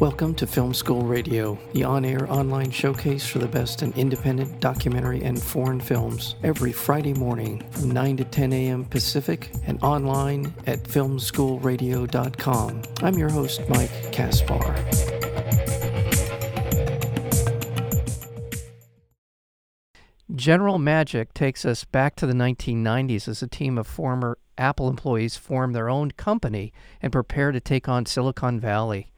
Welcome to Film School Radio, the on air online showcase for the best in independent documentary and foreign films, every Friday morning from 9 to 10 a.m. Pacific and online at filmschoolradio.com. I'm your host, Mike Kasper. General Magic takes us back to the 1990s as a team of former Apple employees form their own company and prepare to take on Silicon Valley.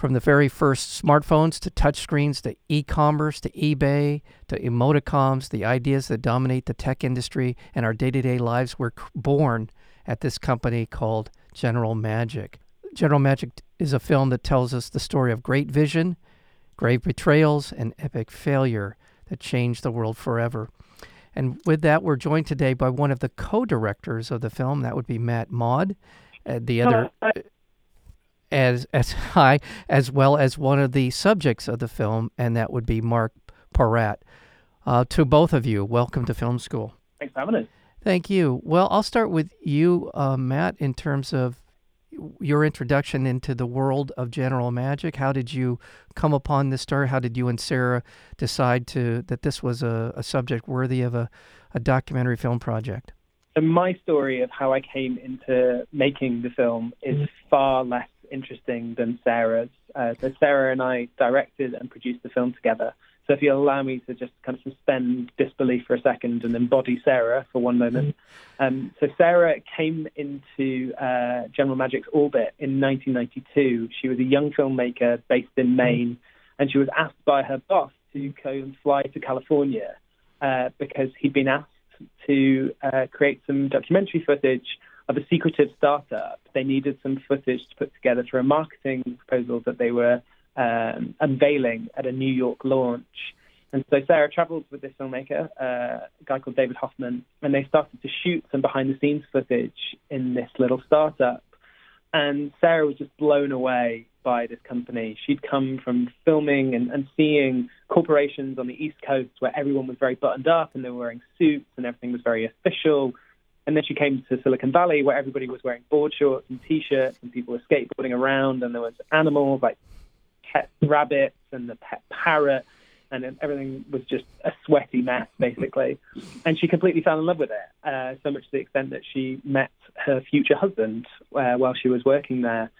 From the very first smartphones to touchscreens to e commerce to eBay to emoticons, the ideas that dominate the tech industry and our day to day lives were born at this company called General Magic. General Magic is a film that tells us the story of great vision, grave betrayals, and epic failure that changed the world forever. And with that, we're joined today by one of the co directors of the film. That would be Matt Maude. Uh, the other as as high as well as one of the subjects of the film, and that would be Mark Porat. Uh, to both of you, welcome to Film School. Thanks for having us. Thank you. Well, I'll start with you, uh, Matt, in terms of your introduction into the world of General Magic. How did you come upon this story? How did you and Sarah decide to that this was a, a subject worthy of a, a documentary film project? So my story of how I came into making the film is mm-hmm. far less interesting than Sarah's. Uh, so Sarah and I directed and produced the film together. So if you'll allow me to just kind of suspend disbelief for a second and embody Sarah for one moment. Mm-hmm. Um, so Sarah came into uh, General Magic's orbit in 1992. She was a young filmmaker based in mm-hmm. Maine, and she was asked by her boss to go and fly to California uh, because he'd been asked to uh, create some documentary footage of a secretive startup. They needed some footage to put together for a marketing proposal that they were um, unveiling at a New York launch. And so Sarah traveled with this filmmaker, uh, a guy called David Hoffman, and they started to shoot some behind the scenes footage in this little startup. And Sarah was just blown away by this company. She'd come from filming and, and seeing corporations on the East Coast where everyone was very buttoned up and they were wearing suits and everything was very official and then she came to Silicon Valley where everybody was wearing board shorts and t-shirts and people were skateboarding around and there was animals like pet rabbits and the pet parrot and everything was just a sweaty mess basically. And she completely fell in love with it, uh, so much to the extent that she met her future husband uh, while she was working there.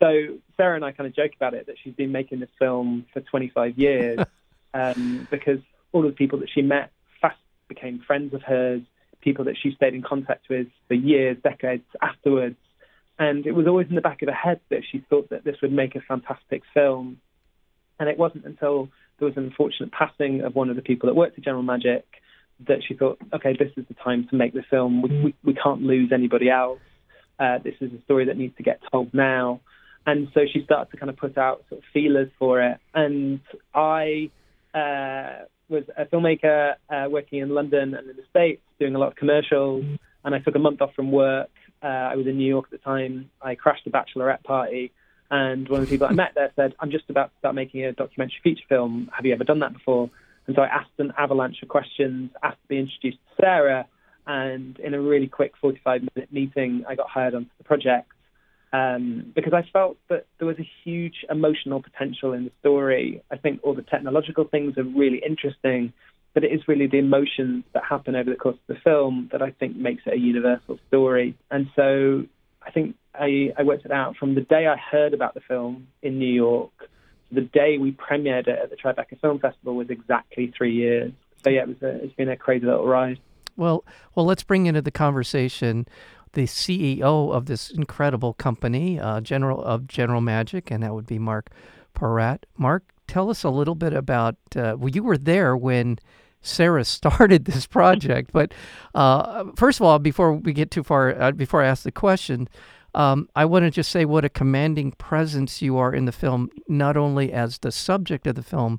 So Sarah and I kind of joke about it that she's been making this film for 25 years um, because all of the people that she met fast became friends of hers people that she stayed in contact with for years, decades afterwards. And it was always in the back of her head that she thought that this would make a fantastic film. And it wasn't until there was an unfortunate passing of one of the people that worked at General Magic that she thought, okay, this is the time to make the film. We, we, we can't lose anybody else. Uh, this is a story that needs to get told now. And so she started to kind of put out sort of feelers for it. And I uh, was a filmmaker uh, working in London and in the States, doing a lot of commercials. And I took a month off from work. Uh, I was in New York at the time. I crashed a bachelorette party, and one of the people I met there said, "I'm just about to start making a documentary feature film. Have you ever done that before?" And so I asked an avalanche of questions, asked to be introduced to Sarah, and in a really quick 45 minute meeting, I got hired onto the project um, because I felt that there was a huge emotional potential in the story. I think all the technological things are really interesting, but it is really the emotions that happen over the course of the film that I think makes it a universal story. And so I think I, I worked it out from the day I heard about the film in New York to the day we premiered it at the Tribeca Film Festival was exactly three years. So yeah, it was a, it's been a crazy little ride. Well, well, let's bring into the conversation the CEO of this incredible company, uh, General of General Magic, and that would be Mark Porat. Mark, tell us a little bit about. Uh, well, you were there when Sarah started this project, but uh, first of all, before we get too far, uh, before I ask the question. Um, I want to just say what a commanding presence you are in the film, not only as the subject of the film,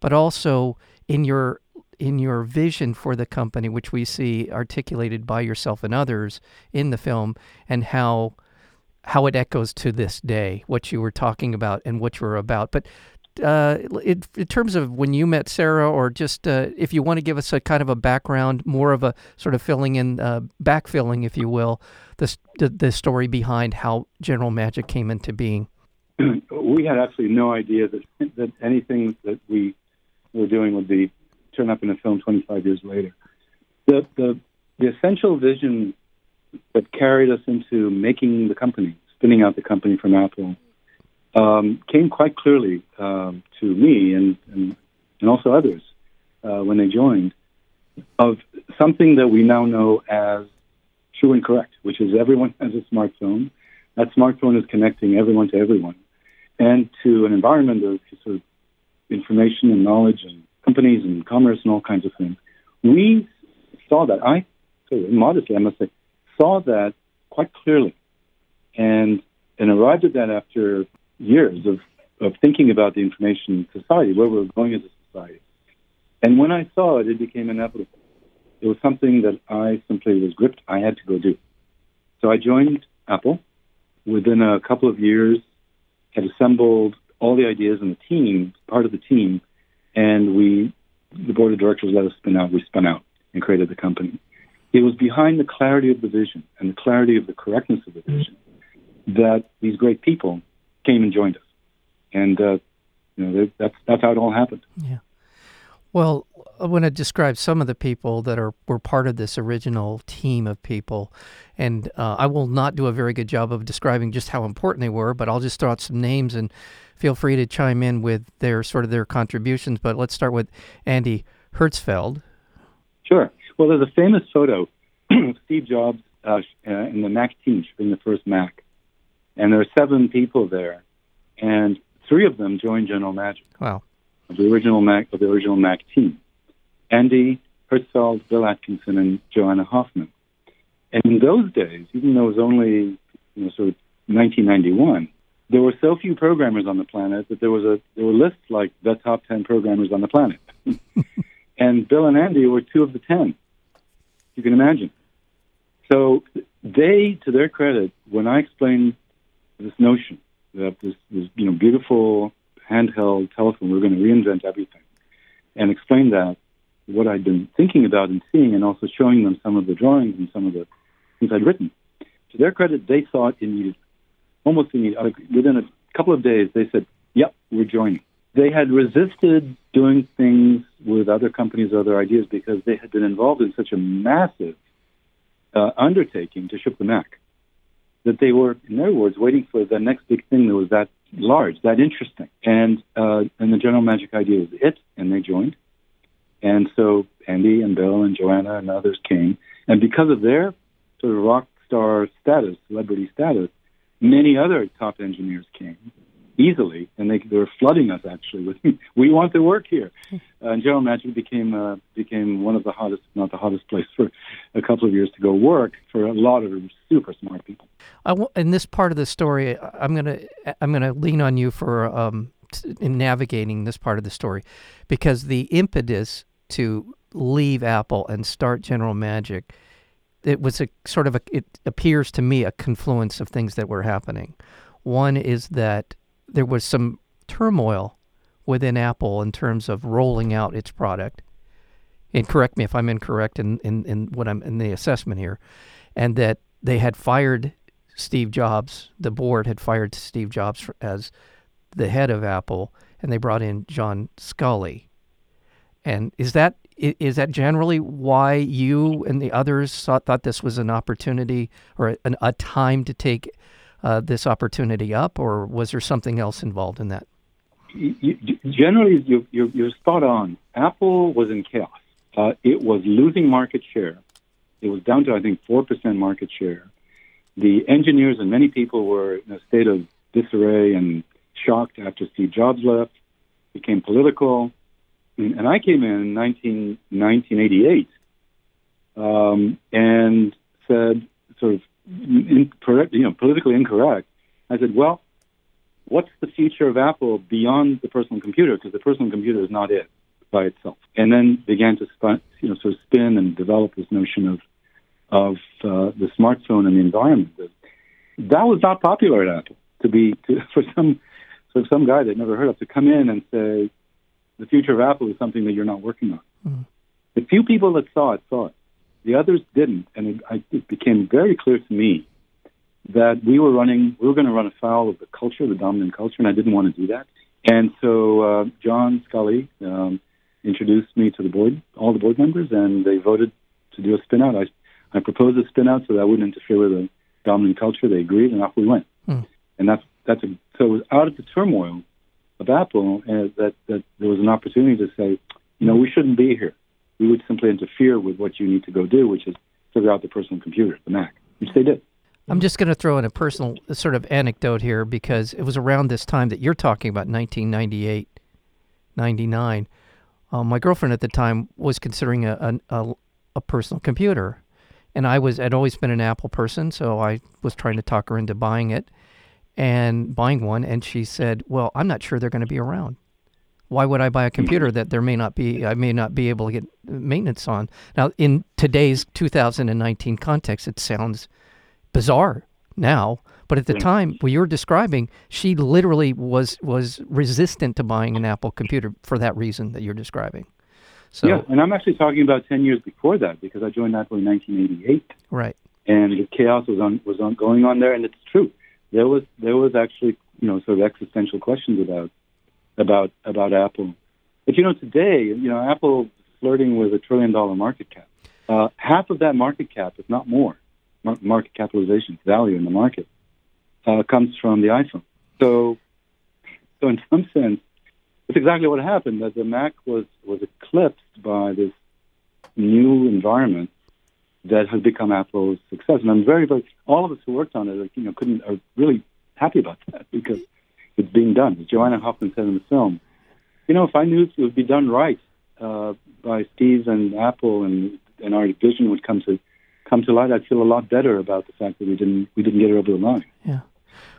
but also in your in your vision for the company, which we see articulated by yourself and others in the film, and how how it echoes to this day, what you were talking about and what you were about. But uh, in, terms of when you met Sarah, or just uh, if you want to give us a kind of a background, more of a sort of filling in, uh, backfilling, if you will, the, the, the story behind how General Magic came into being. we had absolutely no idea that that anything that we were doing would be turn up in a film 25 years later. The the the essential vision that carried us into making the company, spinning out the company from Apple, um, came quite clearly um, to me and, and, and also others uh, when they joined of something that we now know as true and correct, which is everyone has a smartphone. That smartphone is connecting everyone to everyone and to an environment of sort of information and knowledge and companies and commerce and all kinds of things. We saw that. I, modestly, I must say, saw that quite clearly and, and arrived at that after years of, of thinking about the information society, where we're going as a society. And when I saw it, it became inevitable. It was something that I simply was gripped. I had to go do. So I joined Apple. Within a couple of years, had assembled all the ideas and the team, part of the team, and we, the board of directors let us spin out. We spun out and created the company. It was behind the clarity of the vision and the clarity of the correctness of the vision that these great people came and joined us, and uh, you know that's that's how it all happened. Yeah. Well, I want to describe some of the people that are were part of this original team of people, and uh, I will not do a very good job of describing just how important they were, but I'll just throw out some names and feel free to chime in with their sort of their contributions. But let's start with Andy Hertzfeld. Sure. Well, there's a famous photo of Steve Jobs uh, in the Mac team shipping the first Mac, and there are seven people there, and three of them joined General Magic. Wow. Of the original Mac of the original Mac team. Andy Hertzfeld, Bill Atkinson, and Joanna Hoffman. And in those days, even though it was only you know, sort of 1991, there were so few programmers on the planet that there was a there were lists like the top 10 programmers on the planet. and Bill and Andy were two of the 10. You can imagine. So they, to their credit, when I explained this notion that this, this you know beautiful handheld telephone, we're going to reinvent everything, and explain that what I'd been thinking about and seeing, and also showing them some of the drawings and some of the things I'd written. To their credit, they thought it needed almost immediately. Within a couple of days, they said, "Yep, we're joining." They had resisted doing things with other companies, other ideas, because they had been involved in such a massive uh, undertaking to ship the Mac that they were, in their words, waiting for the next big thing that was that large, that interesting. And uh, and the General Magic idea was it, and they joined. And so Andy and Bill and Joanna and others came, and because of their sort of rock star status, celebrity status, many other top engineers came easily, and they, they were flooding us actually with, "We want to work here." Uh, and General Magic became uh, became one of the hottest, not the hottest place for a couple of years to go work for a lot of super smart people. In this part of the story, I'm gonna I'm gonna lean on you for um, in navigating this part of the story, because the impetus to leave Apple and start General Magic, it was a sort of a, it appears to me a confluence of things that were happening. One is that there was some turmoil within Apple in terms of rolling out its product. And correct me if I'm incorrect in, in, in what I'm in the assessment here, and that they had fired Steve Jobs, the board had fired Steve Jobs as the head of Apple, and they brought in John Sculley. And is that is that generally why you and the others thought, thought this was an opportunity or a time to take uh, this opportunity up, or was there something else involved in that? You, generally, you, you're, you're, spot on. Apple was in chaos. Uh, it was losing market share. It was down to, I think, 4% market share. The engineers and many people were in a state of disarray and shocked after Steve Jobs left, became political. And I came in 19, 1988 um, and said, sort of, incorrect, you know, politically incorrect. I said, well, what's the future of Apple beyond the personal computer? Because the personal computer is not it by itself. And then began to spin, you know, sort of spin and develop this notion of of uh, the smartphone and the environment. That was not popular at Apple to be to, for some for some guy that never heard of to come in and say the future of Apple is something that you're not working on. Mm-hmm. The few people that saw it saw it. The others didn't, and it, I, it became very clear to me that we were running, we were going to run afoul of the culture, the dominant culture, and I didn't want to do that. And so uh, John Sculley um, introduced me to the board, all the board members, and they voted to do a spin out. I, I proposed a spin out so that I wouldn't interfere with the dominant culture. They agreed, and off we went. Hmm. And that's that's a, so it was out of the turmoil of Apple uh, that that there was an opportunity to say, you know, we shouldn't be here. We would simply interfere with what you need to go do, which is figure out the personal computer, the Mac, which they did. I'm just going to throw in a personal sort of anecdote here because it was around this time that you're talking about, 1998, 99. Um, my girlfriend at the time was considering a, a, a personal computer, and I was had always been an Apple person, so I was trying to talk her into buying it and buying one. And she said, "Well, I'm not sure they're going to be around. Why would I buy a hmm. computer that there may not be I may not be able to get maintenance on?" Now, in today's 2019 context, it sounds bizarre now, but at the time what you were describing, she literally was was resistant to buying an Apple computer for that reason that you're describing. So yeah, and I'm actually talking about 10 years before that because I joined Apple in 1988. right, and the chaos was on was on going on there, and it's true. There was there was actually you know sort of existential questions about about about Apple. But you know today you know Apple flirting with a trillion dollar market cap. Uh, half of that market cap, if not more, mar- market capitalization value in the market uh, comes from the iPhone. So so in some sense, it's exactly what happened. That the Mac was was eclipsed by this new environment that has become Apple's success. And I'm very, very, all of us who worked on it, you know, couldn't, are really happy about that because it's being done. As Joanna Hoffman said in the film, you know, if I knew it would be done right uh, by Steve and Apple and, and our vision would come to, come to light, I'd feel a lot better about the fact that we didn't, we didn't get it over the line. yeah.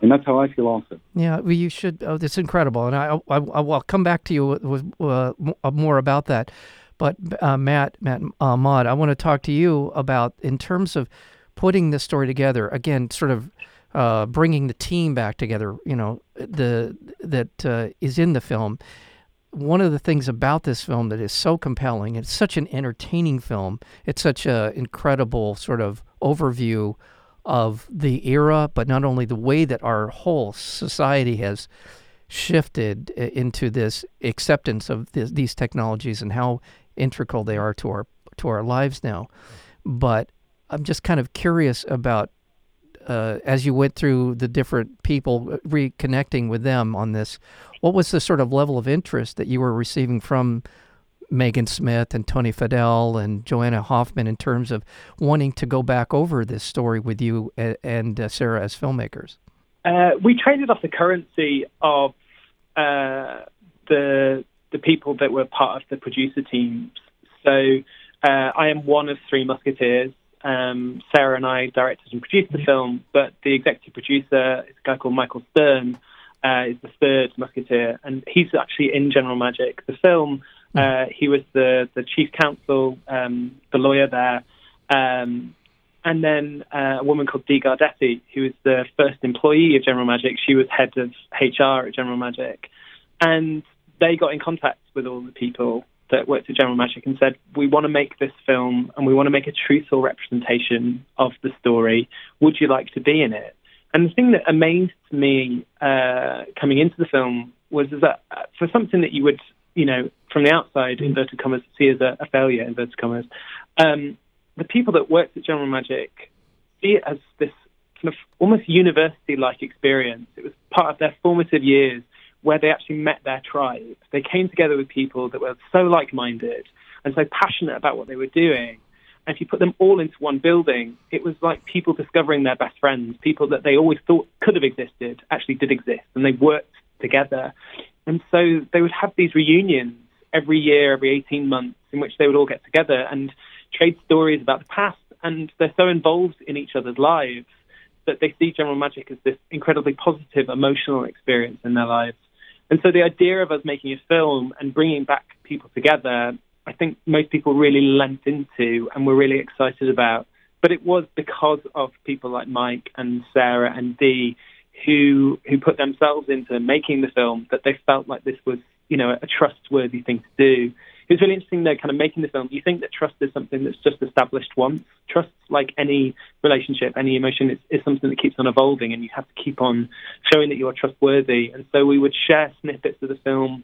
And that's how I feel also. Yeah, well, you should. Oh, it's incredible, and I, I, I will come back to you with, with uh, uh, more about that. But uh, Matt, Matt uh, Maude, I want to talk to you about in terms of putting this story together. Again, sort of uh, bringing the team back together. You know, the that uh, is in the film. One of the things about this film that is so compelling, it's such an entertaining film. It's such an incredible sort of overview of the era, but not only the way that our whole society has shifted into this acceptance of these technologies and how integral they are to our to our lives now. But I'm just kind of curious about uh, as you went through the different people uh, reconnecting with them on this. What was the sort of level of interest that you were receiving from Megan Smith and Tony Fadell and Joanna Hoffman in terms of wanting to go back over this story with you and, and uh, Sarah as filmmakers? Uh, we traded off the currency of uh, the the people that were part of the producer teams. So uh, I am one of three musketeers. Um, Sarah and I directed and produced the film, but the executive producer is a guy called Michael Stern, uh, is the third musketeer, and he's actually in General Magic. The film, uh, he was the the chief counsel, um, the lawyer there. Um, and then uh, a woman called Dee Gardetti, who was the first employee of General Magic. She was head of HR at General Magic. And they got in contact with all the people that worked at General Magic and said, We want to make this film and we want to make a truthful representation of the story. Would you like to be in it? And the thing that amazed me uh, coming into the film was is that uh, for something that you would, you know, from the outside, inverted commas, see as a, a failure, inverted commas, um, the people that worked at General Magic see it as this kind of almost university-like experience. It was part of their formative years where they actually met their tribe. They came together with people that were so like-minded and so passionate about what they were doing. And if you put them all into one building, it was like people discovering their best friends, people that they always thought could have existed, actually did exist, and they worked together. And so they would have these reunions every year, every 18 months, in which they would all get together and trade stories about the past. And they're so involved in each other's lives that they see General Magic as this incredibly positive emotional experience in their lives. And so the idea of us making a film and bringing back people together, I think most people really lent into and were really excited about. But it was because of people like Mike and Sarah and Dee who who put themselves into making the film that they felt like this was, you know, a trustworthy thing to do. It was really interesting though, kind of making the film. You think that trust is something that's just established once. Trust, like any relationship, any emotion, is, is something that keeps on evolving, and you have to keep on showing that you're trustworthy. And so we would share snippets of the film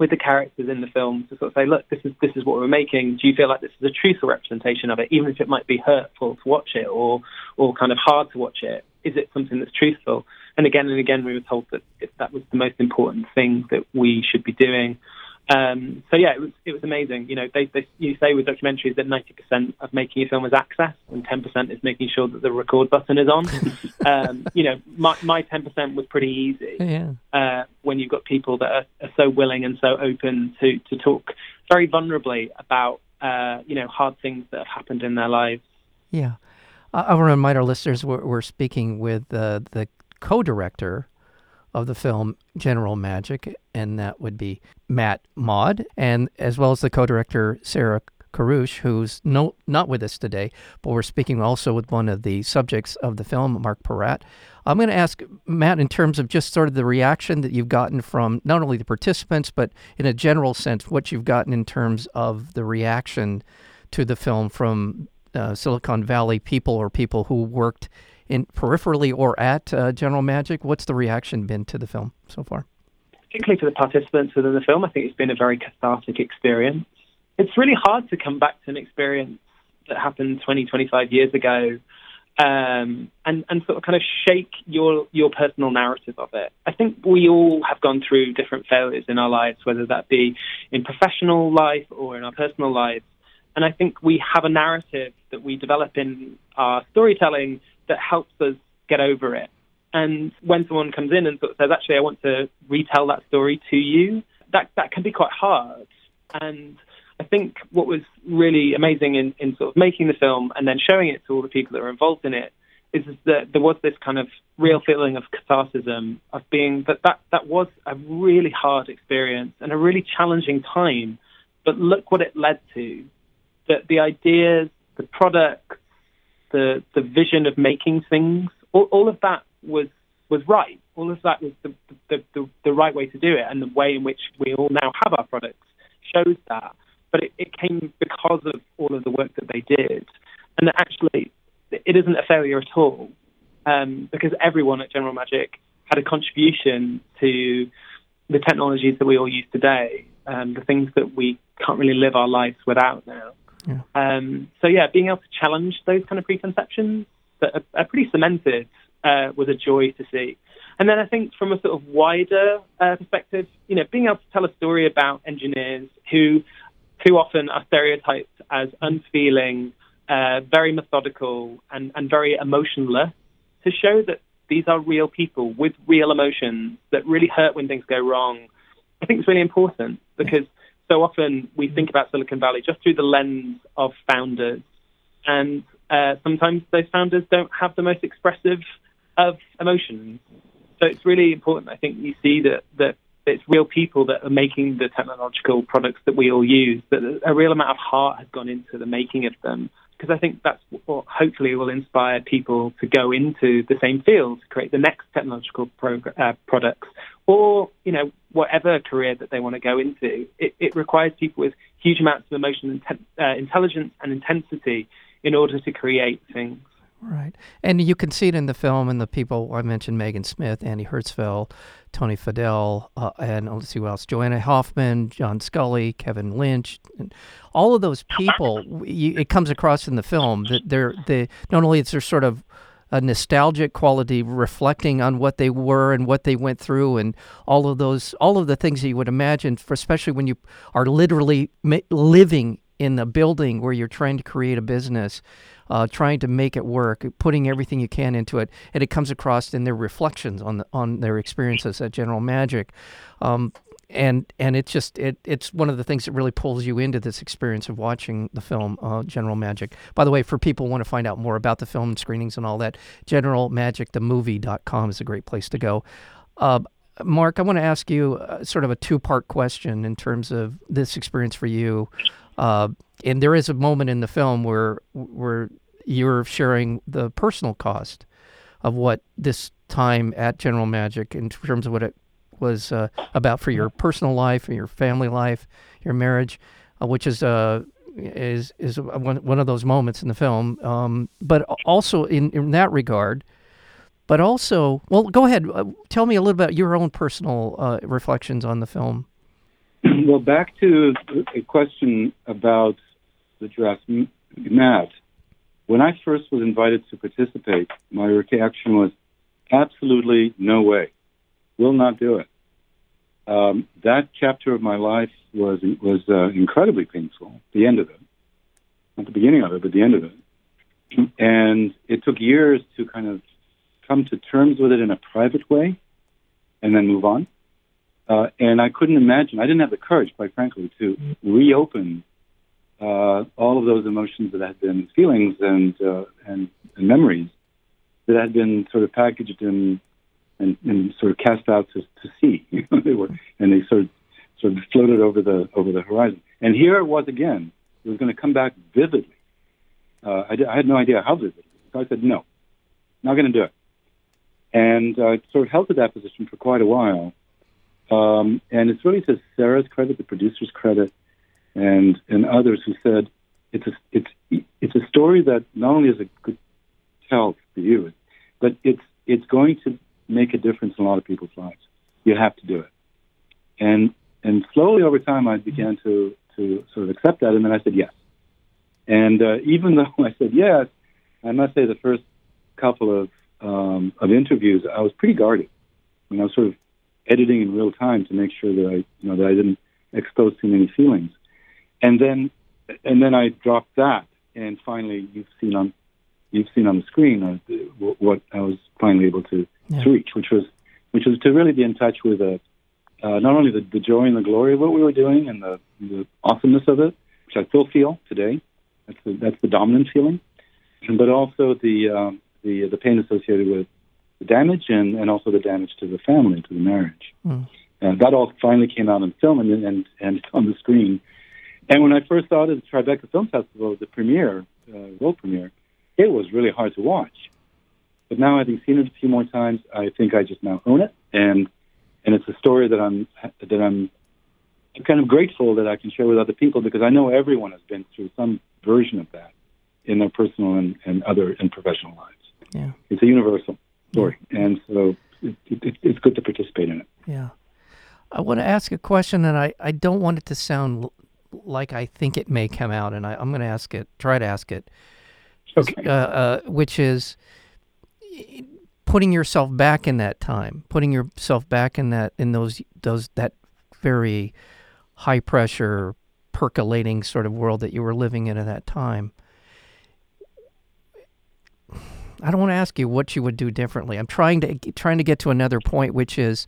with the characters in the film to sort of say, look, this is this is what we're making. Do you feel like this is a truthful representation of it, even if it might be hurtful to watch it or or kind of hard to watch it? Is it something that's truthful? And again and again, we were told that that was the most important thing that we should be doing. Um, so yeah, it was it was amazing. You know, they, they you say with documentaries that ninety percent of making a film is access, and ten percent is making sure that the record button is on. um, you know, my my ten percent was pretty easy. Yeah. Uh, when you've got people that are, are, so willing and so open to to talk very vulnerably about uh, you know hard things that have happened in their lives. Yeah, uh, I want to remind our listeners we're, we're speaking with uh, the co-director of the film General Magic, and that would be Matt Maude, and as well as the co-director Sarah Kerruish, who's no not with us today, but we're speaking also with one of the subjects of the film, Mark Porat. I'm going to ask Matt in terms of just sort of the reaction that you've gotten from not only the participants, but in a general sense, what you've gotten in terms of the reaction to the film from uh, Silicon Valley people or people who worked in peripherally or at uh, General Magic. What's the reaction been to the film so far? Particularly for the participants within the film, I think it's been a very cathartic experience. It's really hard to come back to an experience that happened 20, 25 years ago um, and, and sort of kind of shake your, your personal narrative of it. I think we all have gone through different failures in our lives, whether that be in professional life or in our personal lives. And I think we have a narrative that we develop in our storytelling that helps us get over it. And when someone comes in and sort of says, actually, I want to retell that story to you, that, that can be quite hard. And I think what was really amazing in, in sort of making the film and then showing it to all the people that were involved in it is, that there was this kind of real feeling of catharsis of being that, that that was a really hard experience and a really challenging time. But look what it led to. That the ideas, the products, the the vision of making things, all, all of that was was right. All of that was the, the, the, the, right way to do it, and the way in which we all now have our products shows that. But it, it came because of all of the work that they did, and that actually it isn't a failure at all, um, because everyone at General Magic had a contribution to the technologies that we all use today, um, the things that we can't really live our lives without now. Yeah. Um, so yeah, being able to challenge those kind of preconceptions that are, are pretty cemented uh, was a joy to see. And then I think from a sort of wider uh, perspective, you know, being able to tell a story about engineers who too often are stereotyped as unfeeling, uh, very methodical, and, and very emotionless, to show that these are real people with real emotions that really hurt when things go wrong, I think it's really important because so often we think about Silicon Valley just through the lens of founders, and uh, sometimes those founders don't have the most expressive of emotions. So it's really important. I think you see that that it's real people that are making the technological products that we all use. That a real amount of heart has gone into the making of them, because I think that's what hopefully will inspire people to go into the same field to create the next technological prog- uh, products, or you know whatever career that they want to go into. It, it requires people with huge amounts of emotion, and uh, intelligence, and intensity in order to create things. Right. And you can see it in the film and the people I mentioned Megan Smith, Andy Hertzfeld, Tony Fadell, uh, and let's see what else Joanna Hoffman, John Sculley, Kevin Lynch, and all of those people. You, it comes across in the film that they're they not only is there sort of a nostalgic quality reflecting on what they were and what they went through and all of those all of the things that you would imagine for especially when you are literally living in a building where you're trying to create a business uh, trying to make it work, putting everything you can into it, and it comes across in their reflections on the, on their experiences at General Magic. Um, and and it's just it it's one of the things that really pulls you into this experience of watching the film uh, General Magic. By the way, for people who want to find out more about the film and screenings and all that, generalmagicthemovie.com is a great place to go. Uh, Mark, I want to ask you uh, sort of a two part question in terms of this experience for you. Uh, and there is a moment in the film where where you're sharing the personal cost of what this time at General Magic in terms of what it was uh, about for your personal life and your family life, your marriage. uh, which is uh, is is one, one of those moments in the film. Um, but also in, in that regard, but also, well, go ahead. Uh, tell me a little about your own personal uh, reflections on the film. well, back to a question about the draft Matt. When I first was invited to participate, my reaction was absolutely no way, will not do it. Um, that chapter of my life was was uh, incredibly painful. The end of it, not the beginning of it, but the end of it. And it took years to kind of come to terms with it in a private way, and then move on. Uh, and I couldn't imagine. I didn't have the courage, quite frankly, to reopen uh, all of those emotions that had been feelings and, uh, and, and memories that had been sort of packaged and and, and sort of cast out to, to sea. They were and they sort of sort of floated over the over the horizon. And here it was again. It was going to come back vividly. Uh, I, I had no idea how vividly. So I said, no, not going to do it. And I uh, sort of held to that position for quite a while. Um, and it's really to Sarah's credit, the producer's credit, and and others who said it's a it's it's a story that not only is a good tell for you, but it's it's going to make a difference in a lot of people's lives. You have to do it. And and slowly over time, I began to to sort of accept that, and then I said yes. And uh, even though I said yes, I must say the first couple of um, of interviews, I was pretty guarded. I mean, I was sort of editing in real time to make sure that I, you know, that I didn't expose too many feelings. And then, and then I dropped that, and finally, you've seen on, you've seen on the screen uh, what I was finally able to, yeah. to reach, which was, which was to really be in touch with a, uh, not only the, the joy and the glory of what we were doing and the, the awesomeness of it, which I still feel today. That's the, that's the dominant feeling, but also the um, the the pain associated with the damage and, and also the damage to the family, to the marriage. Mm. And that all finally came out in film and and and on the screen. And when I first saw it at the Tribeca Film Festival, the premiere, uh, world premiere, it was really hard to watch. But now, having seen it a few more times, I think I just now own it, and and it's a story that I'm that I'm kind of grateful that I can share with other people because I know everyone has been through some version of that in their personal and, and other and professional lives. Yeah. It's a universal story, and so it, it, it's good to participate in it. Yeah. I want to ask a question, and I, I don't want it to sound like I think it may come out, and I, I'm going to ask it, try to ask it. Okay. Uh, uh, which is putting yourself back in that time, putting yourself back in that in those those that very high pressure, percolating sort of world that you were living in at that time. I don't want to ask you what you would do differently. I'm trying to trying to get to another point, which is,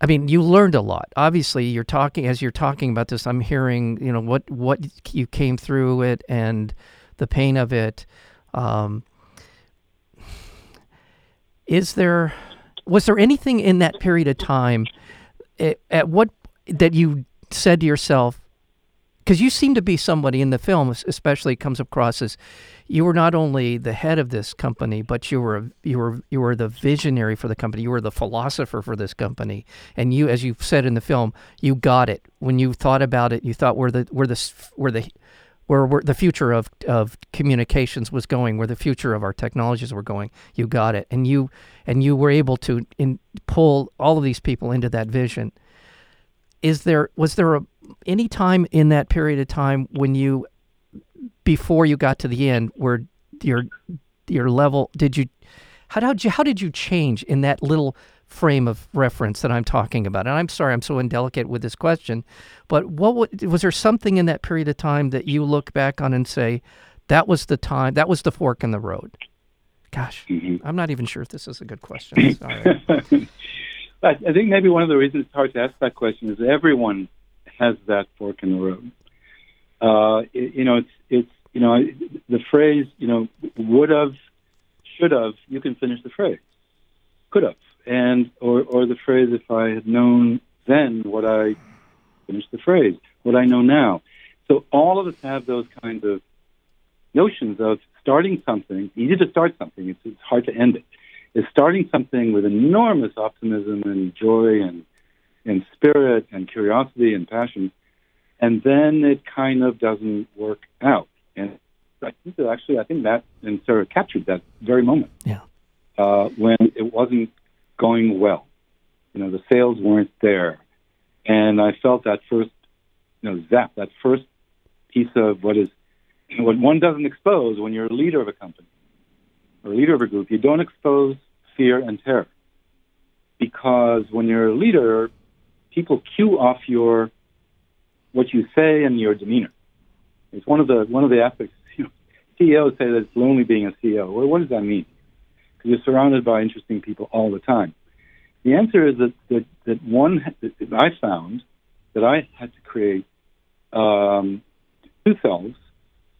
I mean, you learned a lot. Obviously, you're talking as you're talking about this. I'm hearing, you know, what what you came through it and the pain of it. Um, is there was there anything in that period of time at, at what that you said to yourself because you seem to be somebody in the film, especially comes across as you were not only the head of this company, but you were you were you were the visionary for the company. You were the philosopher for this company, and you, as you said in the film, you got it when you thought about it. You thought where the where the where the where, where the future of of communications was going, where the future of our technologies were going. You got it, and you and you were able to in, pull all of these people into that vision. Is there was there a any time in that period of time when you before you got to the end where your your level did you how did you how did you change in that little frame of reference that I'm talking about? And I'm sorry I'm so indelicate with this question, but what was there something in that period of time that you look back on and say that was the time that was the fork in the road? Gosh, mm-hmm. I'm not even sure if this is a good question. Sorry. I think maybe one of the reasons it's hard to ask that question is everyone has that fork in the road. Uh, it, you know, it's it's you know the phrase you know would have, should have. You can finish the phrase. Could have, and or or the phrase if I had known then what I finish the phrase what I know now. So all of us have those kinds of notions of starting something. Easy to start something. It's, it's hard to end it. Is starting something with enormous optimism and joy and and spirit and curiosity and passion, and then it kind of doesn't work out. And I think that actually, I think that and Sarah captured that very moment. Yeah. Uh, when it wasn't going well, you know, the sales weren't there, and I felt that first, you know, zap, that first piece of what is what one doesn't expose when you're a leader of a company or a leader of a group. You don't expose fear and terror because when you're a leader, people cue off your what you say and your demeanor. It's one of the one of the aspects. You know, CEOs say that it's lonely being a CEO. Well, what does that mean? Because you're surrounded by interesting people all the time. The answer is that that, that one that I found that I had to create um, two selves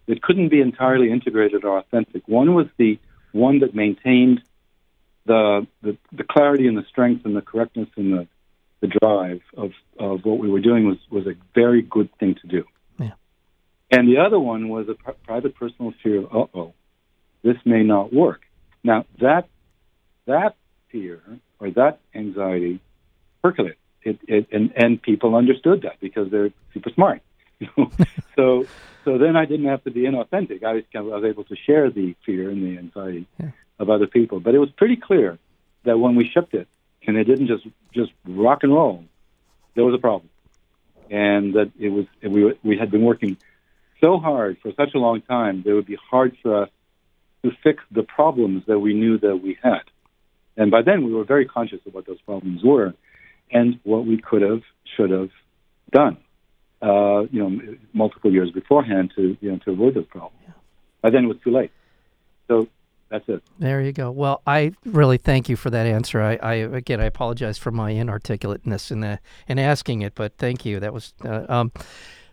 that couldn't be entirely integrated or authentic. One was the one that maintained the, the, the clarity and the strength and the correctness and the, the drive of, of what we were doing was, was a very good thing to do. Yeah. And the other one was a pr- private personal fear of, uh oh, this may not work. Now, that, that fear or that anxiety percolated. It, it, and, and people understood that because they're super smart. so so then I didn't have to be inauthentic. I was, I was able to share the fear and the anxiety Yeah. of other people. But it was pretty clear that when we shipped it and it didn't just just rock and roll, there was a problem, and that it was we we had been working so hard for such a long time that it would be hard for us to fix the problems that we knew that we had. And by then we were very conscious of what those problems were and what we could have, should have done uh, you know, multiple years beforehand to you know to avoid those problems. By then it was too late. So that's it. There you go. Well, I really thank you for that answer. I, I again, I apologize for my inarticulateness in the in asking it, but thank you. That was uh, um,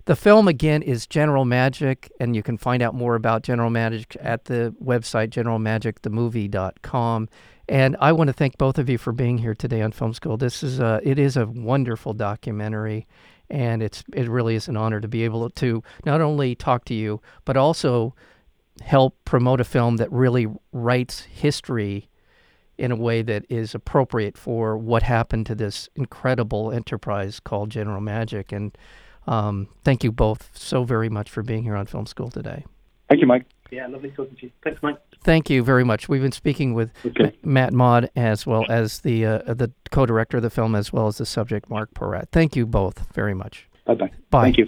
the film again is General Magic, and you can find out more about General Magic at the website generalmagicthemovie.com. And I want to thank both of you for being here today on Film School. This is a, it is a wonderful documentary, and it's it really is an honor to be able to not only talk to you, but also help promote a film that really writes history in a way that is appropriate for what happened to this incredible enterprise called General Magic. And um, thank you both so very much for being here on Film School today. Thank you, Mike. Yeah, lovely talking to you. Thanks, Mike. Thank you very much. We've been speaking with Okay. Matt Maude as well as the uh, the co-director of the film, as well as the subject, Mark Porat. Thank you both very much. Bye bye. Bye. Thank you.